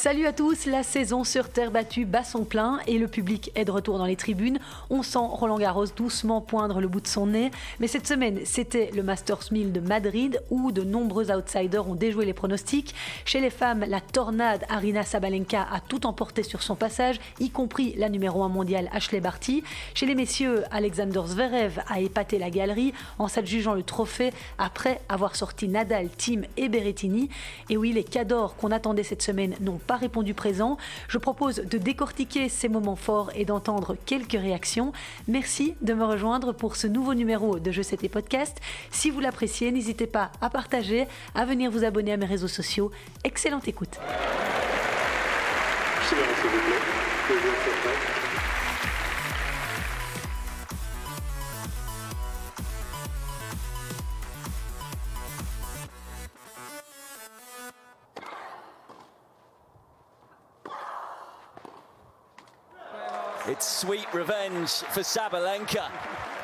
Salut à tous, la saison sur terre battue bat son plein et le public est de retour dans les tribunes. On sent Roland Garros doucement poindre le bout de son nez, mais cette semaine c'était le Masters 1000 de Madrid où de nombreux outsiders ont déjoué les pronostics. Chez les femmes, la tornade Arina Sabalenka a tout emporté sur son passage, y compris la numéro 1 mondiale Ashley Barty. Chez les messieurs, Alexander Zverev a épaté la galerie en s'adjugeant le trophée après avoir sorti Nadal, Tim et Berrettini. Et oui, les cadors qu'on attendait cette semaine n'ont pas répondu présent. Je propose de décortiquer ces moments forts et d'entendre quelques réactions. Merci de me rejoindre pour ce nouveau numéro de Je sais tes podcasts. Si vous l'appréciez, n'hésitez pas à partager, à venir vous abonner à mes réseaux sociaux. Excellente écoute.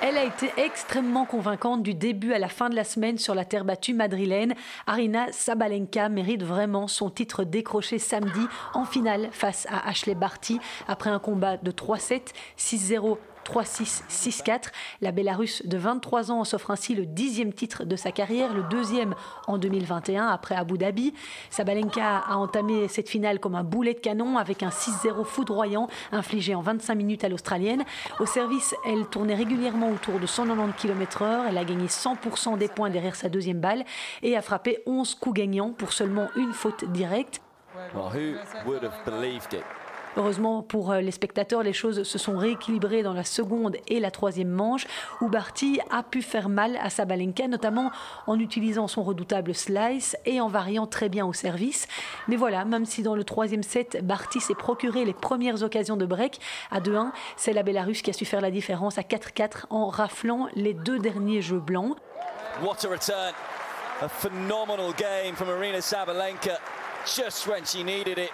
Elle a été extrêmement convaincante du début à la fin de la semaine sur la terre battue madrilène. Arina Sabalenka mérite vraiment son titre décroché samedi en finale face à Ashley Barty après un combat de 3-7, 6-0, 3-6-6-4. La Bélarusse de 23 ans s'offre ainsi le dixième titre de sa carrière, le deuxième en 2021 après Abu Dhabi. Sabalenka a entamé cette finale comme un boulet de canon avec un 6-0 foudroyant infligé en 25 minutes à l'Australienne. Au service, elle tournait régulièrement autour de 190 km/h. Elle a gagné 100% des points derrière sa deuxième balle et a frappé 11 coups gagnants pour seulement une faute directe. Heureusement pour euh, les spectateurs, les choses se sont rééquilibrées dans la seconde et la troisième manche, où Barty a pu faire mal à Sabalenka, notamment en utilisant son redoutable slice et en variant très bien au service. Mais voilà, même si dans le troisième set, Barty s'est procuré les premières occasions de break à 2-1, c'est la Bélarusse qui a su faire la différence à 4-4 en raflant les deux derniers jeux blancs. What a return! A phenomenal game from Arena Sabalenka, just when she needed it.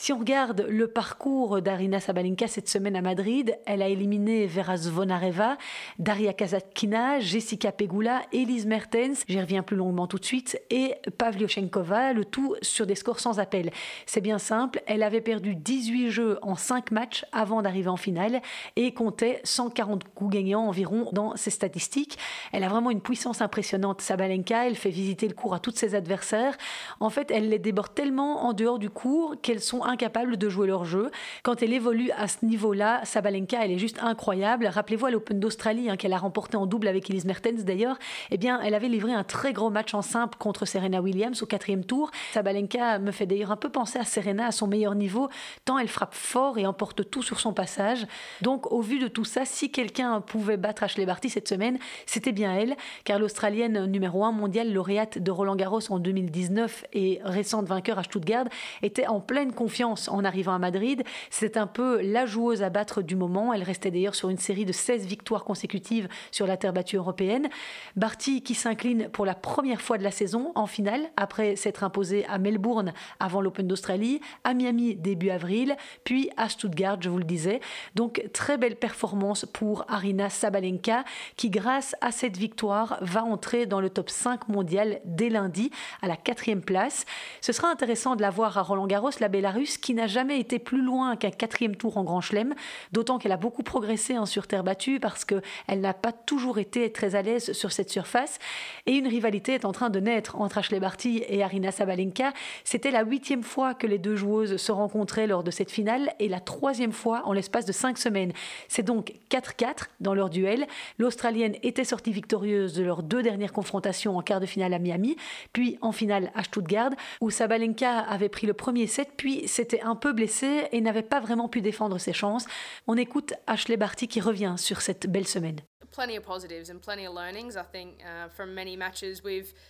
Si on regarde le parcours d'Arina Sabalenka cette semaine à Madrid, elle a éliminé Vera Zvonareva, Daria Kazatkina, Jessica Pegula, Elise Mertens, j'y reviens plus longuement tout de suite, et Pavlyuchenkova, le tout sur des scores sans appel. C'est bien simple, elle avait perdu 18 jeux en 5 matchs avant d'arriver en finale et comptait 140 coups gagnants environ dans ses statistiques. Elle a vraiment une puissance impressionnante, Sabalenka, elle fait visiter le cours à toutes ses adversaires. En fait, elle les déborde tellement en dehors du cours qu'elles sont incapables de jouer leur jeu. Quand elle évolue à ce niveau-là, Sabalenka, elle est juste incroyable. Rappelez-vous à l'Open d'Australie, hein, qu'elle a remporté en double avec Elise Mertens d'ailleurs, eh bien, elle avait livré un très gros match en simple contre Serena Williams au quatrième tour. Sabalenka me fait d'ailleurs un peu penser à Serena à son meilleur niveau, tant elle frappe fort et emporte tout sur son passage. Donc, au vu de tout ça, si quelqu'un pouvait battre Ashley Barty cette semaine, c'était bien elle, car l'Australienne numéro 1 mondiale, lauréate de Roland Garros en 2019 et récente vainqueur à Stuttgart, était en pleine confiance en arrivant à Madrid. C'est un peu la joueuse à battre du moment. Elle restait d'ailleurs sur une série de 16 victoires consécutives sur la terre battue européenne. Barty qui s'incline pour la première fois de la saison en finale après s'être imposée à Melbourne avant l'Open d'Australie, à Miami début avril, puis à Stuttgart, je vous le disais. Donc très belle performance pour Arina Sabalenka qui grâce à cette victoire va entrer dans le top 5 mondial dès lundi à la quatrième place. Ce sera intéressant de la voir à Roland Garros, la Qui n'a jamais été plus loin qu'un quatrième tour en Grand Chelem, d'autant qu'elle a beaucoup progressé hein, sur terre battue parce qu'elle n'a pas toujours été très à l'aise sur cette surface. Et une rivalité est en train de naître entre Ashley Barty et Arina Sabalenka. C'était la huitième fois que les deux joueuses se rencontraient lors de cette finale et la troisième fois en l'espace de cinq semaines. C'est donc 4-4 dans leur duel. L'Australienne était sortie victorieuse de leurs deux dernières confrontations en quart de finale à Miami, puis en finale à Stuttgart, où Sabalenka avait pris le premier set, puis s'était un peu blessé et n'avait pas vraiment pu défendre ses chances. On écoute Ashley Barty qui revient sur cette belle semaine.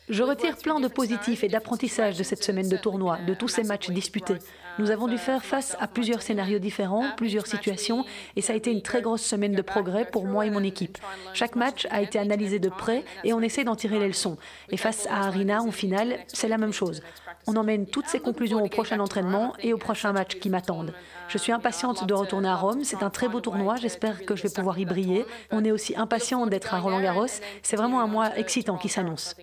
Je retire plein de positifs et d'apprentissage de cette semaine de tournoi, de tous ces matchs disputés. Uh, Nous avons dû faire face à plusieurs scénarios différents, uh, plusieurs situations, et ça a été une très grosse semaine de progrès pour moi et mon équipe. Chaque match a été analysé de près et on essaie d'en tirer les leçons. Et face à Arina, en finale, c'est la même chose. On emmène toutes ces conclusions au prochain entraînement et au prochain match qui m'attendent. Je suis impatiente de retourner à Rome. C'est un très beau tournoi. J'espère que je vais pouvoir y briller. On est aussi impatient d'être à Roland Garros. C'est vraiment un mois excitant qui s'annonce.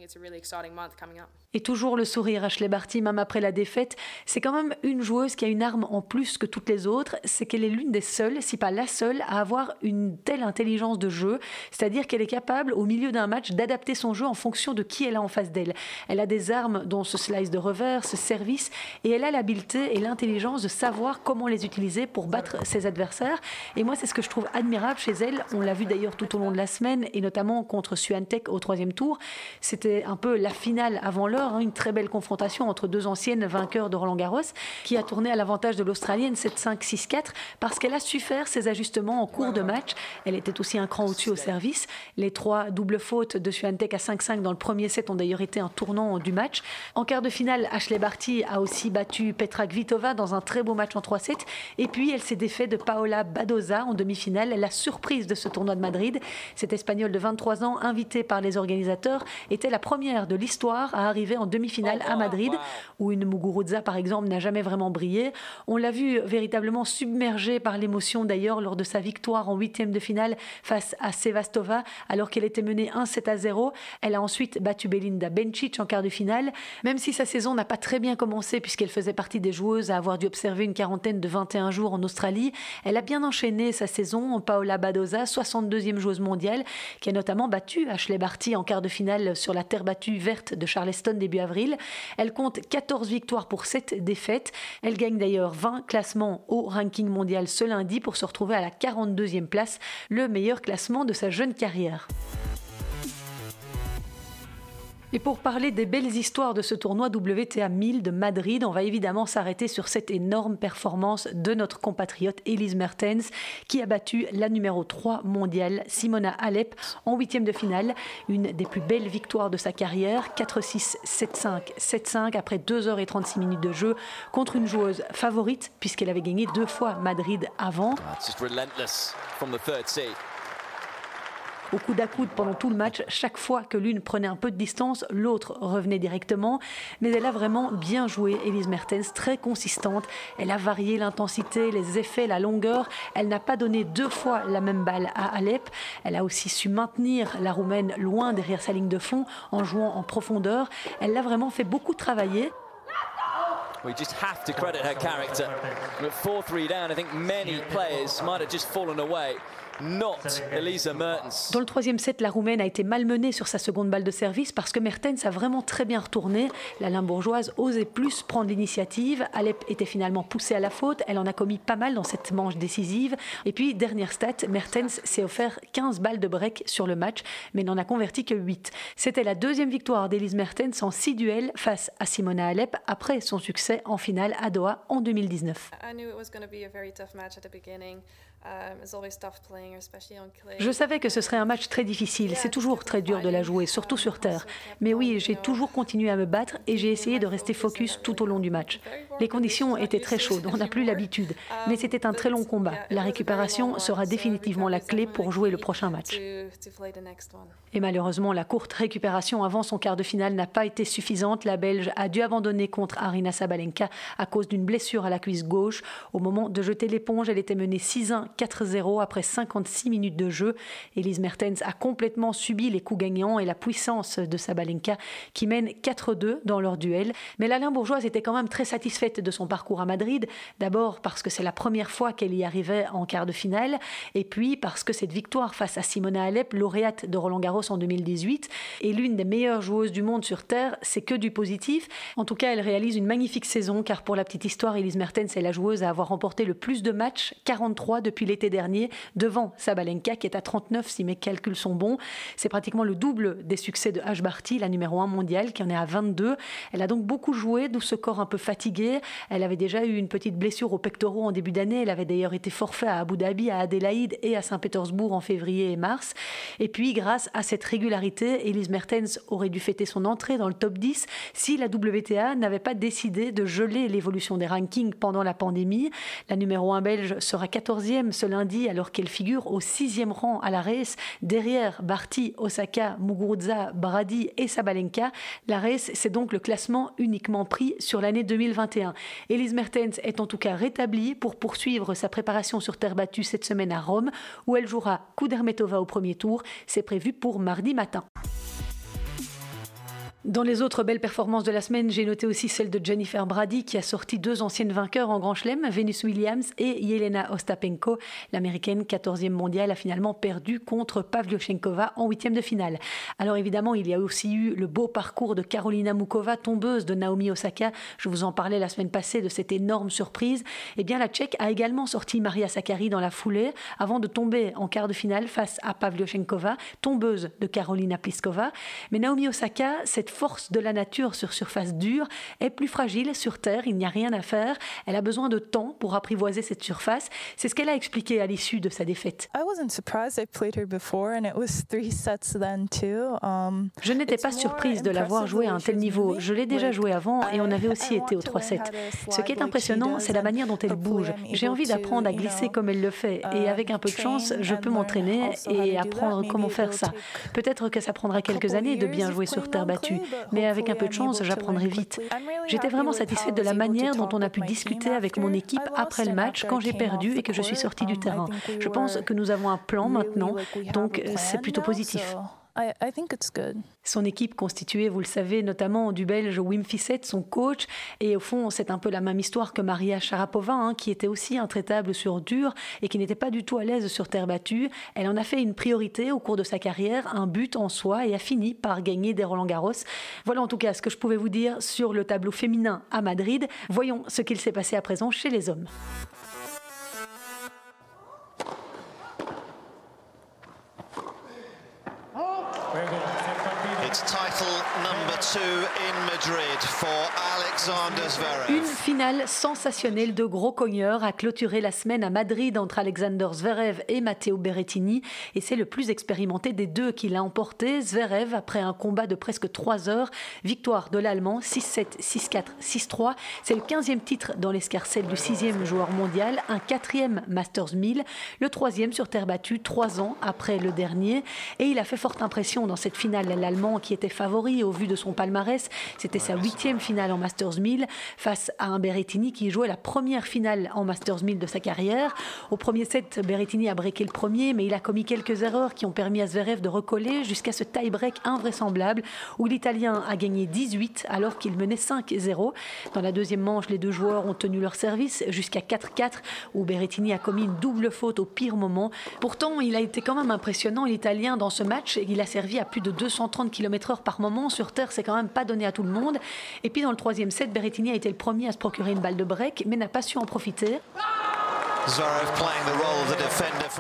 Et toujours le sourire Ashley Barty, même après la défaite. C'est quand même une joueuse qui a une arme en plus que toutes les autres. C'est qu'elle est l'une des seules, si pas la seule, à avoir une telle intelligence de jeu. C'est-à-dire qu'elle est capable, au milieu d'un match, d'adapter son jeu en fonction de qui elle a en face d'elle. Elle a des armes dont ce slice de revers, ce service, et elle a l'habileté et l'intelligence de savoir comment les utiliser pour battre ses adversaires. Et moi, c'est ce que je trouve admirable chez elle. On l'a vu d'ailleurs tout au long de la semaine, et notamment contre Suantec au troisième tour. C'était un peu la finale avant l'heure Hein, une très belle confrontation entre deux anciennes vainqueurs de Roland Garros, qui a tourné à l'avantage de l'Australienne 7-5, 6-4, parce qu'elle a su faire ses ajustements en cours de match. Elle était aussi un cran au-dessus au service. Les trois doubles fautes de Swiatek à 5-5 dans le premier set ont d'ailleurs été un tournant du match. En quart de finale, Ashley Barty a aussi battu Petra Kvitova dans un très beau match en 3-7. Et puis, elle s'est défait de Paola Badoza en demi-finale. La surprise de ce tournoi de Madrid, cette Espagnole de 23 ans, invitée par les organisateurs, était la première de l'histoire à arriver en demi-finale à Madrid, où une Muguruza, par exemple, n'a jamais vraiment brillé. On l'a vu véritablement submergée par l'émotion, d'ailleurs, lors de sa victoire en huitième de finale face à Sevastova, alors qu'elle était menée 1-7 à 0. Elle a ensuite battu Belinda Bencic en quart de finale, même si sa saison n'a pas très bien commencé, puisqu'elle faisait partie des joueuses à avoir dû observer une quarantaine de 21 jours en Australie. Elle a bien enchaîné sa saison. Paola Badoza, 62e joueuse mondiale, qui a notamment battu Ashley Barty en quart de finale sur la terre battue verte de Charleston début avril. Elle compte 14 victoires pour 7 défaites. Elle gagne d'ailleurs 20 classements au ranking mondial ce lundi pour se retrouver à la 42e place, le meilleur classement de sa jeune carrière. Et pour parler des belles histoires de ce tournoi WTA 1000 de Madrid, on va évidemment s'arrêter sur cette énorme performance de notre compatriote Elise Mertens, qui a battu la numéro 3 mondiale, Simona Alep, en huitième de finale. Une des plus belles victoires de sa carrière, 4-6, 7-5, 7-5, après 2h36 minutes de jeu, contre une joueuse favorite, puisqu'elle avait gagné deux fois Madrid avant au coude à pendant tout le match. Chaque fois que l'une prenait un peu de distance, l'autre revenait directement. Mais elle a vraiment bien joué, Elise Mertens, très consistante. Elle a varié l'intensité, les effets, la longueur. Elle n'a pas donné deux fois la même balle à Alep. Elle a aussi su maintenir la Roumaine loin derrière sa ligne de fond en jouant en profondeur. Elle l'a vraiment fait beaucoup travailler. We just have to credit her character. 4-3 down, I think many players might have just fallen away. Dans le troisième set, la Roumaine a été malmenée sur sa seconde balle de service parce que Mertens a vraiment très bien retourné. La Limbourgeoise osait plus prendre l'initiative. Alep était finalement poussée à la faute. Elle en a commis pas mal dans cette manche décisive. Et puis, dernière stat, Mertens s'est offert 15 balles de break sur le match, mais n'en a converti que 8. C'était la deuxième victoire d'Elise Mertens en 6 duels face à Simona Alep après son succès en finale à Doha en 2019. Je savais que ce serait un match très difficile. C'est toujours très dur de la jouer, surtout sur terre. Mais oui, j'ai toujours continué à me battre et j'ai essayé de rester focus tout au long du match. Les conditions étaient très chaudes, on n'a plus l'habitude. Mais c'était un très long combat. La récupération sera définitivement la clé pour jouer le prochain match. Et malheureusement, la courte récupération avant son quart de finale n'a pas été suffisante. La Belge a dû abandonner contre Arina Sabalenka à cause d'une blessure à la cuisse gauche. Au moment de jeter l'éponge, elle était menée 6-1 4-0 après 56 minutes de jeu. Elise Mertens a complètement subi les coups gagnants et la puissance de Sabalenka qui mène 4-2 dans leur duel. Mais l'Alain Bourgeoise était quand même très satisfaite de son parcours à Madrid. D'abord parce que c'est la première fois qu'elle y arrivait en quart de finale et puis parce que cette victoire face à Simona Alep, lauréate de Roland Garros en 2018, est l'une des meilleures joueuses du monde sur Terre. C'est que du positif. En tout cas, elle réalise une magnifique saison car pour la petite histoire, Elise Mertens est la joueuse à avoir remporté le plus de matchs, 43 depuis l'été dernier devant Sabalenka qui est à 39 si mes calculs sont bons. C'est pratiquement le double des succès de H. Barty, la numéro 1 mondiale qui en est à 22. Elle a donc beaucoup joué, d'où ce corps un peu fatigué. Elle avait déjà eu une petite blessure au pectoraux en début d'année. Elle avait d'ailleurs été forfait à Abu Dhabi, à Adélaïde et à Saint-Pétersbourg en février et mars. Et puis, grâce à cette régularité, Elise Mertens aurait dû fêter son entrée dans le top 10 si la WTA n'avait pas décidé de geler l'évolution des rankings pendant la pandémie. La numéro 1 belge sera 14e ce lundi alors qu'elle figure au sixième rang à la race, derrière Barty, Osaka, Muguruza, Brady et Sabalenka. La race, c'est donc le classement uniquement pris sur l'année 2021. Elise Mertens est en tout cas rétablie pour poursuivre sa préparation sur terre battue cette semaine à Rome, où elle jouera Kudermetova au premier tour. C'est prévu pour mardi matin. Dans les autres belles performances de la semaine, j'ai noté aussi celle de Jennifer Brady qui a sorti deux anciennes vainqueurs en Grand Chelem, Venus Williams et Yelena Ostapenko. L'américaine 14e mondiale a finalement perdu contre Pavlyuchenkova en huitième de finale. Alors évidemment, il y a aussi eu le beau parcours de Carolina Mukova, tombeuse de Naomi Osaka. Je vous en parlais la semaine passée de cette énorme surprise. Eh bien, la Tchèque a également sorti Maria Sakkari dans la foulée avant de tomber en quart de finale face à Pavlyuchenkova, tombeuse de Carolina Pliskova. Mais Naomi Osaka, cette force de la nature sur surface dure est plus fragile sur Terre, il n'y a rien à faire. Elle a besoin de temps pour apprivoiser cette surface. C'est ce qu'elle a expliqué à l'issue de sa défaite. Je n'étais pas surprise de l'avoir joué à un tel niveau. Je l'ai déjà joué avant et on avait aussi été au 3-7. Ce qui est impressionnant, c'est la manière dont elle bouge. J'ai envie d'apprendre à glisser comme elle le fait et avec un peu de chance, je peux m'entraîner et apprendre comment faire ça. Peut-être que ça prendra quelques années de bien jouer sur terre battue, mais avec un peu de chance, j'apprendrai vite. J'étais vraiment satisfaite de la manière dont on a pu discuter avec mon équipe après le match quand j'ai perdu et que je suis sortie du terrain. Je pense que nous avons un plan maintenant, donc c'est plutôt positif. Son équipe constituée, vous le savez, notamment du Belge Wim Fissette, son coach, et au fond, c'est un peu la même histoire que Maria Sharapova, hein, qui était aussi intraitable sur dur et qui n'était pas du tout à l'aise sur terre battue. Elle en a fait une priorité au cours de sa carrière, un but en soi, et a fini par gagner des Roland Garros. Voilà en tout cas ce que je pouvais vous dire sur le tableau féminin à Madrid. Voyons ce qu'il s'est passé à présent chez les hommes. Une finale sensationnelle de gros cogneurs a clôturé la semaine à Madrid entre Alexander Zverev et Matteo Berrettini. Et c'est le plus expérimenté des deux qui l'a emporté. Zverev, après un combat de presque 3 heures, victoire de l'Allemand 6-7, 6-4, 6-3. C'est le 15e titre dans l'escarcelle du sixième joueur mondial, un quatrième Masters 1000, le troisième sur terre battue, trois ans après le dernier. Et il a fait forte impression dans cette finale, l'Allemand qui était favori au vu de son palmarès. C'était sa huitième finale en Masters 1000 face à un Berrettini qui jouait la première finale en Masters 1000 de sa carrière. Au premier set, Berrettini a breaké le premier, mais il a commis quelques erreurs qui ont permis à Zverev de recoller jusqu'à ce tie-break invraisemblable où l'Italien a gagné 18 alors qu'il menait 5-0. Dans la deuxième manche, les deux joueurs ont tenu leur service jusqu'à 4-4 où Berrettini a commis une double faute au pire moment. Pourtant, il a été quand même impressionnant l'Italien dans ce match. Il a servi à plus de 230 km/h par moment. Sur terre, c'est quand même pas donné à tout le monde. Et puis dans le troisième set, Berrettini a été le premier à se procurer une balle de break, mais n'a pas su en profiter.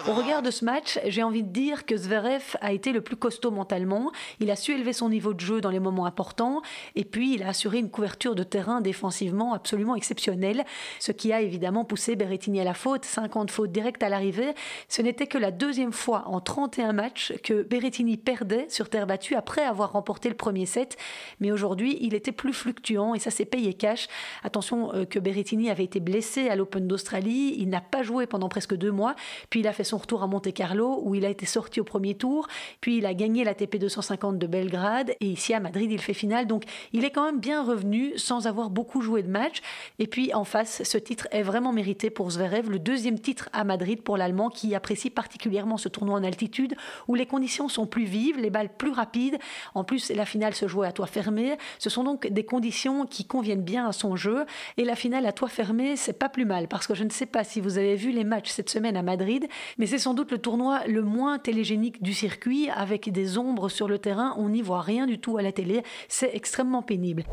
Au regard de ce match, j'ai envie de dire que Zverev a été le plus costaud mentalement. Il a su élever son niveau de jeu dans les moments importants et puis il a assuré une couverture de terrain défensivement absolument exceptionnelle, ce qui a évidemment poussé Berrettini à la faute, 50 fautes directes à l'arrivée. Ce n'était que la deuxième fois en 31 matchs que Berrettini perdait sur terre battue après avoir remporté le premier set, mais aujourd'hui, il était plus fluctuant et ça s'est payé cash. Attention euh, que Berrettini avait été blessé à l'Open d'Australie, il n'a pas joué pendant presque deux mois. Puis il a fait son retour à Monte Carlo où il a été sorti au premier tour. Puis il a gagné la TP 250 de Belgrade et ici à Madrid il fait finale. Donc il est quand même bien revenu sans avoir beaucoup joué de match. Et puis en face, ce titre est vraiment mérité pour Zverev, le deuxième titre à Madrid pour l'Allemand qui apprécie particulièrement ce tournoi en altitude où les conditions sont plus vives, les balles plus rapides. En plus, la finale se jouait à toit fermé. Ce sont donc des conditions qui conviennent bien à son jeu. Et la finale à toit fermé, c'est pas plus mal parce que je ne sais pas si vous avez avez vu les matchs cette semaine à Madrid, mais c'est sans doute le tournoi le moins télégénique du circuit, avec des ombres sur le terrain, on n'y voit rien du tout à la télé, c'est extrêmement pénible.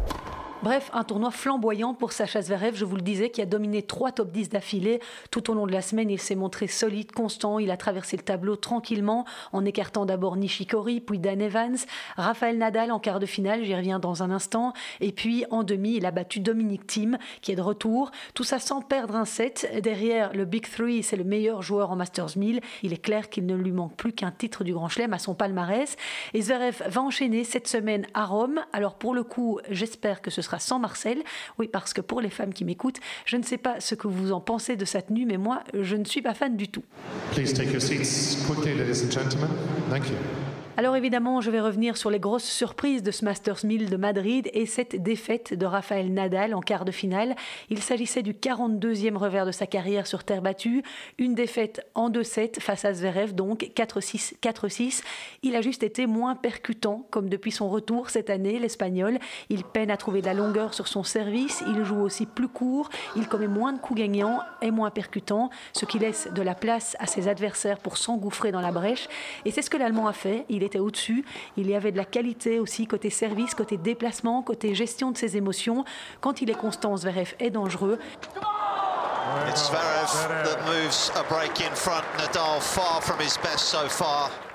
Bref, un tournoi flamboyant pour Sacha Zverev, je vous le disais, qui a dominé trois top 10 d'affilée. Tout au long de la semaine, il s'est montré solide, constant. Il a traversé le tableau tranquillement, en écartant d'abord Nishikori, puis Dan Evans. Raphaël Nadal en quart de finale, j'y reviens dans un instant. Et puis en demi, il a battu Dominique Thiem, qui est de retour. Tout ça sans perdre un set. Derrière le Big Three, c'est le meilleur joueur en Masters 1000. Il est clair qu'il ne lui manque plus qu'un titre du Grand Chelem à son palmarès. Et Zverev va enchaîner cette semaine à Rome. Alors pour le coup, j'espère que ce sera sera sans Marcel. Oui, parce que pour les femmes qui m'écoutent, je ne sais pas ce que vous en pensez de cette tenue, mais moi, je ne suis pas fan du tout. Please take your seats quickly, ladies and gentlemen. Thank you. Alors évidemment, je vais revenir sur les grosses surprises de ce Masters 1000 de Madrid et cette défaite de Rafael Nadal en quart de finale. Il s'agissait du 42e revers de sa carrière sur terre battue, une défaite en 2-7 face à Zverev, donc 4-6, 4-6. Il a juste été moins percutant, comme depuis son retour cette année, l'Espagnol. Il peine à trouver de la longueur sur son service, il joue aussi plus court, il commet moins de coups gagnants et moins percutant, ce qui laisse de la place à ses adversaires pour s'engouffrer dans la brèche. Et c'est ce que l'Allemand a fait. Était au-dessus. Il y avait de la qualité aussi côté service, côté déplacement, côté gestion de ses émotions. Quand il est constant, Zverev est dangereux.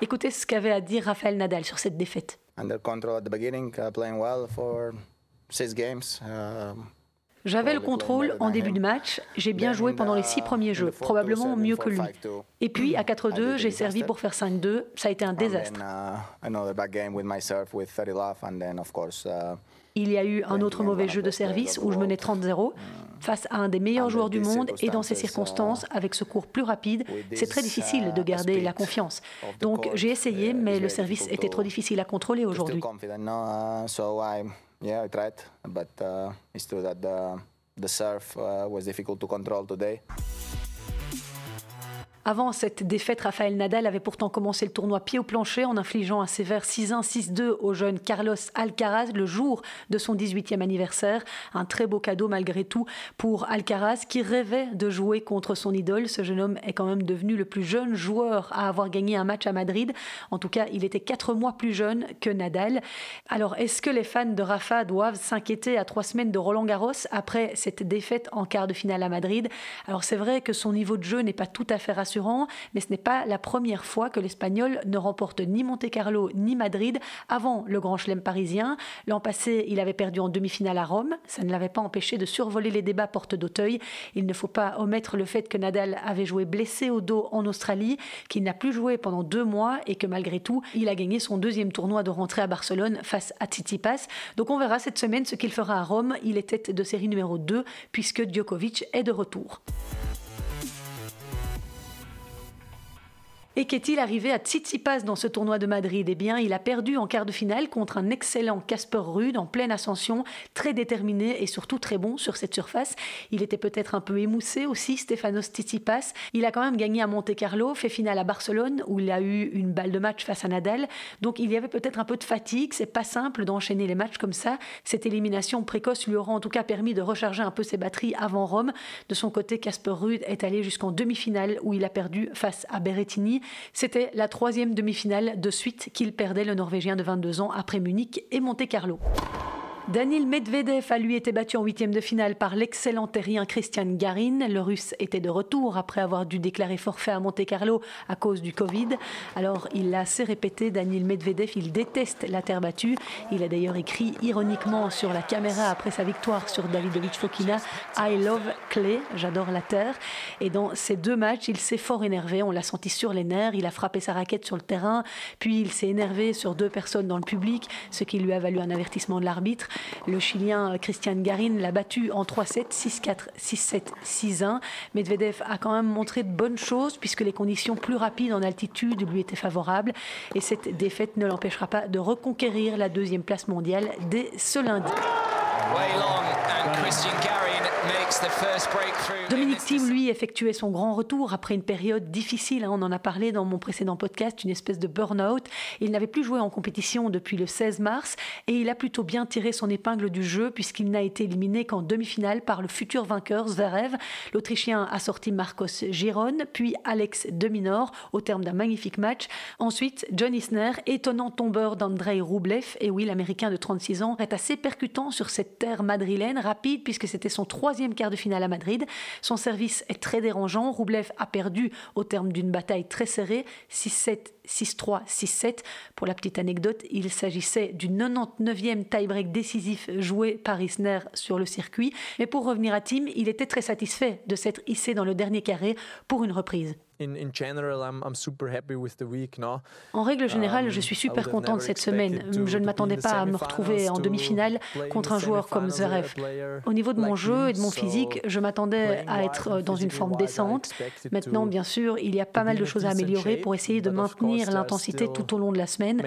Écoutez ce qu'avait à dire Rafael Nadal sur cette défaite. Under control at the beginning, uh, playing well for six games. Uh, j'avais le contrôle en début de match. J'ai bien joué pendant les six premiers jeux, probablement mieux que lui. Et puis à 4-2, j'ai servi pour faire 5-2. Ça a été un désastre. Il y a eu un autre mauvais jeu de service où je menais 30-0 face à un des meilleurs joueurs du monde et dans ces circonstances, avec ce cours plus rapide, c'est très difficile de garder la confiance. Donc j'ai essayé, mais le service était trop difficile à contrôler aujourd'hui. Yeah, I tried, but uh, it's true that the the surf uh, was difficult to control today. Avant cette défaite, Rafael Nadal avait pourtant commencé le tournoi pied au plancher en infligeant un sévère 6-1, 6-2 au jeune Carlos Alcaraz le jour de son 18e anniversaire. Un très beau cadeau malgré tout pour Alcaraz qui rêvait de jouer contre son idole. Ce jeune homme est quand même devenu le plus jeune joueur à avoir gagné un match à Madrid. En tout cas, il était quatre mois plus jeune que Nadal. Alors, est-ce que les fans de Rafa doivent s'inquiéter à trois semaines de Roland Garros après cette défaite en quart de finale à Madrid? Alors, c'est vrai que son niveau de jeu n'est pas tout à fait rassurant mais ce n'est pas la première fois que l'Espagnol ne remporte ni Monte-Carlo ni Madrid avant le Grand Chelem parisien. L'an passé, il avait perdu en demi-finale à Rome. Ça ne l'avait pas empêché de survoler les débats porte d'Auteuil. Il ne faut pas omettre le fait que Nadal avait joué blessé au dos en Australie, qu'il n'a plus joué pendant deux mois et que malgré tout, il a gagné son deuxième tournoi de rentrée à Barcelone face à Tsitsipas. Donc on verra cette semaine ce qu'il fera à Rome. Il est tête de série numéro 2 puisque Djokovic est de retour. Et qu'est-il arrivé à Tsitsipas dans ce tournoi de Madrid? Eh bien, il a perdu en quart de finale contre un excellent Casper Ruud en pleine ascension, très déterminé et surtout très bon sur cette surface. Il était peut-être un peu émoussé aussi, Stefanos Tsitsipas. Il a quand même gagné à Monte-Carlo, fait finale à Barcelone où il a eu une balle de match face à Nadal. Donc il y avait peut-être un peu de fatigue. C'est pas simple d'enchaîner les matchs comme ça. Cette élimination précoce lui aura en tout cas permis de recharger un peu ses batteries avant Rome. De son côté, Casper Ruud est allé jusqu'en demi-finale où il a perdu face à Berrettini. C'était la troisième demi-finale de suite qu'il perdait le Norvégien de 22 ans après Munich et Monte-Carlo. Danil Medvedev a lui été battu en huitième de finale par l'excellent terrien Christian Garin. Le russe était de retour après avoir dû déclarer forfait à Monte-Carlo à cause du Covid. Alors il l'a assez répété, Danil Medvedev, il déteste la terre battue. Il a d'ailleurs écrit ironiquement sur la caméra après sa victoire sur Davidovich Fokina I love clay, j'adore la terre. Et dans ces deux matchs, il s'est fort énervé. On l'a senti sur les nerfs. Il a frappé sa raquette sur le terrain, puis il s'est énervé sur deux personnes dans le public, ce qui lui a valu un avertissement de l'arbitre. Le Chilien Christian Garin l'a battu en 3-7, 6-4, 6-7, 6-1. Medvedev a quand même montré de bonnes choses puisque les conditions plus rapides en altitude lui étaient favorables. Et cette défaite ne l'empêchera pas de reconquérir la deuxième place mondiale dès ce lundi. Dominique Thiem, lui, effectuait son grand retour après une période difficile. Hein, on en a parlé dans mon précédent podcast, une espèce de burn-out. Il n'avait plus joué en compétition depuis le 16 mars et il a plutôt bien tiré son épingle du jeu puisqu'il n'a été éliminé qu'en demi-finale par le futur vainqueur Zverev. L'Autrichien a sorti Marcos Giron, puis Alex Deminor au terme d'un magnifique match. Ensuite, John Isner, étonnant tombeur d'Andrei Roublev. Et oui, l'Américain de 36 ans est assez percutant sur cette terre madrilène, rapide puisque c'était son troisième quart de finale à Madrid. Son service est très dérangeant. Roublev a perdu au terme d'une bataille très serrée, 6-7, 6-3, 6-7. Pour la petite anecdote, il s'agissait du 99e tie-break décisif joué par Isner sur le circuit. Mais pour revenir à Tim, il était très satisfait de s'être hissé dans le dernier carré pour une reprise. En règle générale, je suis super content de cette semaine. Je ne m'attendais pas à me retrouver en demi-finale contre un joueur comme Zverev. Au niveau de mon jeu et de mon physique, je m'attendais à être dans une forme décente. Maintenant, bien sûr, il y a pas mal de choses à améliorer pour essayer de maintenir l'intensité tout au long de la semaine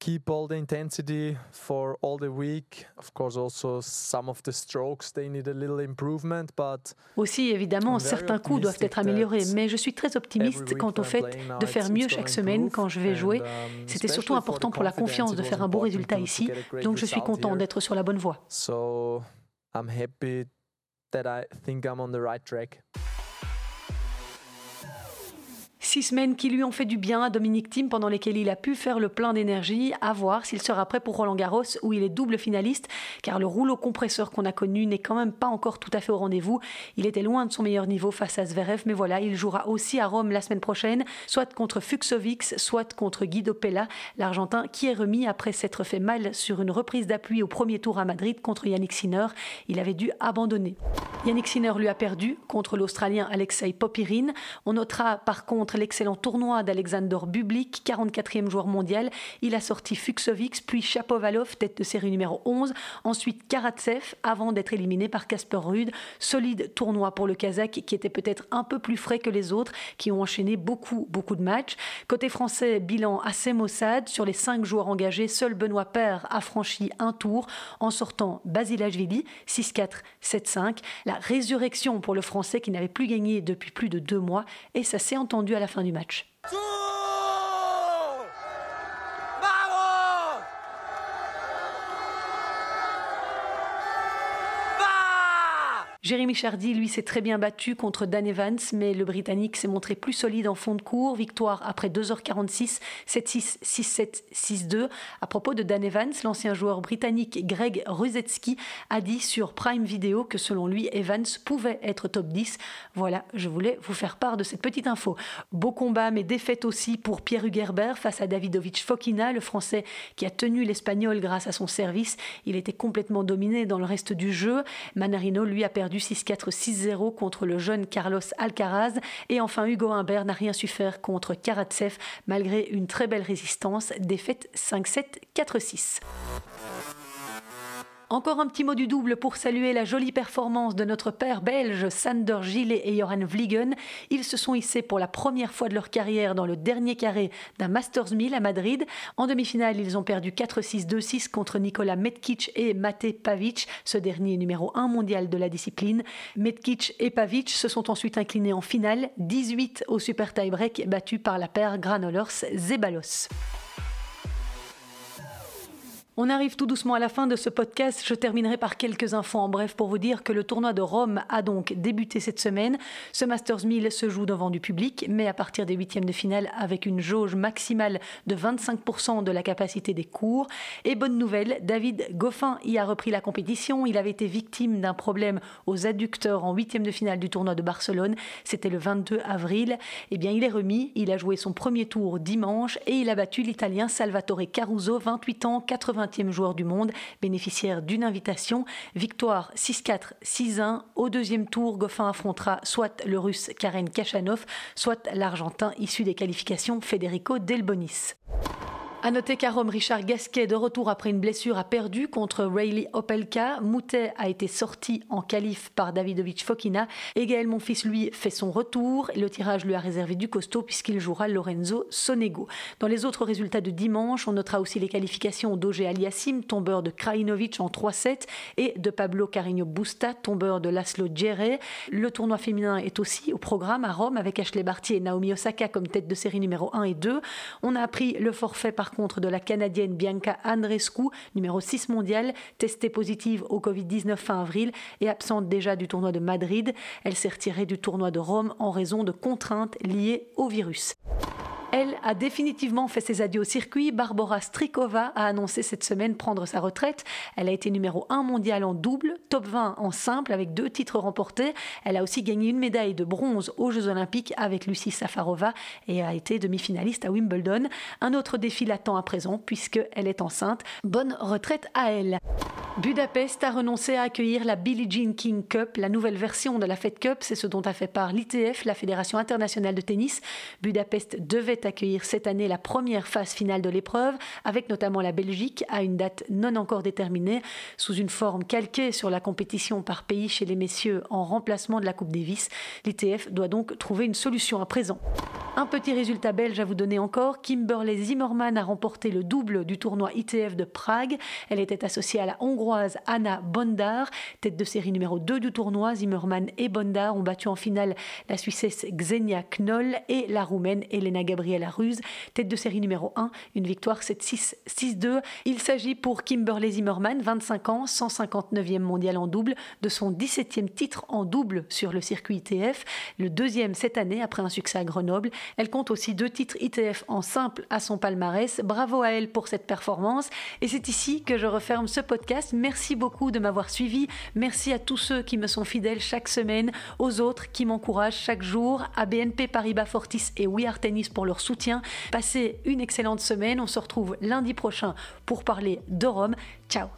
keep all the intensity for all the week. Of course, also some of the strokes they need a little improvement, but aussi évidemment certains coups doivent être améliorés, mais je suis très optimiste quant au fait de faire mieux chaque semaine quand je vais jouer. Um, C'était surtout important pour la confiance de faire un beau résultat ici, donc je suis content d'être sur la bonne voie. So I'm happy that I think I'm on the right track. Six semaines qui lui ont fait du bien à Dominique Thiem pendant lesquelles il a pu faire le plein d'énergie, à voir s'il sera prêt pour Roland Garros où il est double finaliste, car le rouleau compresseur qu'on a connu n'est quand même pas encore tout à fait au rendez-vous. Il était loin de son meilleur niveau face à Zverev, mais voilà, il jouera aussi à Rome la semaine prochaine, soit contre Fuxovics, soit contre Guido Pella, l'Argentin qui est remis après s'être fait mal sur une reprise d'appui au premier tour à Madrid contre Yannick Sinner. Il avait dû abandonner. Yannick Sinner lui a perdu contre l'Australien Alexei Popirin. On notera par contre l'excellent tournoi d'Alexander Bublik, 44e joueur mondial. Il a sorti Fuxovics, puis Chapovalov, tête de série numéro 11. Ensuite Karatsev, avant d'être éliminé par Casper Ruud. Solide tournoi pour le Kazakh, qui était peut-être un peu plus frais que les autres, qui ont enchaîné beaucoup, beaucoup de matchs. Côté français, bilan assez maussade. Sur les cinq joueurs engagés, seul Benoît Paire a franchi un tour en sortant Basilashvili, 6-4, 7-5. La résurrection pour le français qui n'avait plus gagné depuis plus de deux mois, et ça s'est entendu à la fin du match. Jérémy Chardy, lui, s'est très bien battu contre Dan Evans, mais le Britannique s'est montré plus solide en fond de cours. Victoire après 2h46, 7-6, 6-7, 6-2. À propos de Dan Evans, l'ancien joueur britannique Greg Ruzetsky a dit sur Prime Video que selon lui, Evans pouvait être top 10. Voilà, je voulais vous faire part de cette petite info. Beau combat, mais défaite aussi pour Pierre Hugerbert face à Davidovic Fokina, le Français qui a tenu l'Espagnol grâce à son service. Il était complètement dominé dans le reste du jeu. Manarino, lui, a perdu 6-4-6-0 contre le jeune Carlos Alcaraz. Et enfin, Hugo Humbert n'a rien su faire contre Karatsev malgré une très belle résistance. Défaite 5-7-4-6. Encore un petit mot du double pour saluer la jolie performance de notre père belge Sander Gillet et Joran Vliegen. Ils se sont hissés pour la première fois de leur carrière dans le dernier carré d'un Masters 1000 à Madrid. En demi-finale, ils ont perdu 4-6-2-6 contre Nikola Metkic et Mate Pavic, ce dernier numéro 1 mondial de la discipline. Metkic et Pavic se sont ensuite inclinés en finale, 18 au super tie-break, battus par la paire Granollers-Zeballos. On arrive tout doucement à la fin de ce podcast. Je terminerai par quelques infos en bref pour vous dire que le tournoi de Rome a donc débuté cette semaine. Ce Masters 1000 se joue devant du public, mais à partir des huitièmes de finale avec une jauge maximale de 25% de la capacité des cours. Et bonne nouvelle, David Goffin y a repris la compétition. Il avait été victime d'un problème aux adducteurs en huitièmes de finale du tournoi de Barcelone. C'était le 22 avril. Eh bien, il est remis. Il a joué son premier tour dimanche et il a battu l'Italien Salvatore Caruso, 28 ans, 80 joueur du monde, bénéficiaire d'une invitation. Victoire 6-4, 6-1. Au deuxième tour, Goffin affrontera soit le russe Karen Kachanov, soit l'argentin issu des qualifications Federico Delbonis. À noter qu'à Rome, Richard Gasquet, de retour après une blessure, a perdu contre Rayleigh Opelka. Moutet a été sorti en qualif par Davidovic Fokina. Et Gaël Monfils, lui, fait son retour. Le tirage lui a réservé du costaud puisqu'il jouera Lorenzo Sonego. Dans les autres résultats de dimanche, on notera aussi les qualifications d'Auger Aliassim, tombeur de Krajinovic en 3-7, et de Pablo Carreño Busta, tombeur de Laszlo Djere. Le tournoi féminin est aussi au programme à Rome avec Ashley Barty et Naomi Osaka comme tête de série numéro 1 et 2. On a appris le forfait par contre de la Canadienne Bianca Andrescu, numéro 6 mondial, testée positive au Covid-19 fin avril et absente déjà du tournoi de Madrid. Elle s'est retirée du tournoi de Rome en raison de contraintes liées au virus. Elle a définitivement fait ses adieux au circuit. Barbara Strikova a annoncé cette semaine prendre sa retraite. Elle a été numéro 1 mondial en double, top 20 en simple avec deux titres remportés. Elle a aussi gagné une médaille de bronze aux Jeux Olympiques avec Lucie Safarova et a été demi-finaliste à Wimbledon. Un autre défi l'attend à présent puisqu'elle est enceinte. Bonne retraite à elle. Budapest a renoncé à accueillir la Billie Jean King Cup, la nouvelle version de la Fed Cup. C'est ce dont a fait part l'ITF, la Fédération internationale de tennis. Budapest devait accueillir cette année la première phase finale de l'épreuve, avec notamment la Belgique, à une date non encore déterminée, sous une forme calquée sur la compétition par pays chez les messieurs en remplacement de la Coupe Davis. L'ITF doit donc trouver une solution à présent. Un petit résultat belge à vous donner encore. Kimberley Zimmermann a remporté le double du tournoi ITF de Prague. Elle était associée à la Hongroise Anna Bondar, tête de série numéro 2 du tournoi. Zimmermann et Bondar ont battu en finale la Suissesse Xenia Knoll et la Roumaine Elena Gabriela Ruse, tête de série numéro 1. Une victoire 7-6, 6-2. Il s'agit pour Kimberley Zimmermann, 25 ans, 159e mondial en double, de son 17e titre en double sur le circuit ITF, le deuxième cette année après un succès à Grenoble. Elle compte aussi deux titres ITF en simple à son palmarès. Bravo à elle pour cette performance. Et c'est ici que je referme ce podcast. Merci beaucoup de m'avoir suivi. Merci à tous ceux qui me sont fidèles chaque semaine, aux autres qui m'encouragent chaque jour, à BNP Paribas Fortis et We pour leur soutien. Passez une excellente semaine. On se retrouve lundi prochain pour parler de Rome. Ciao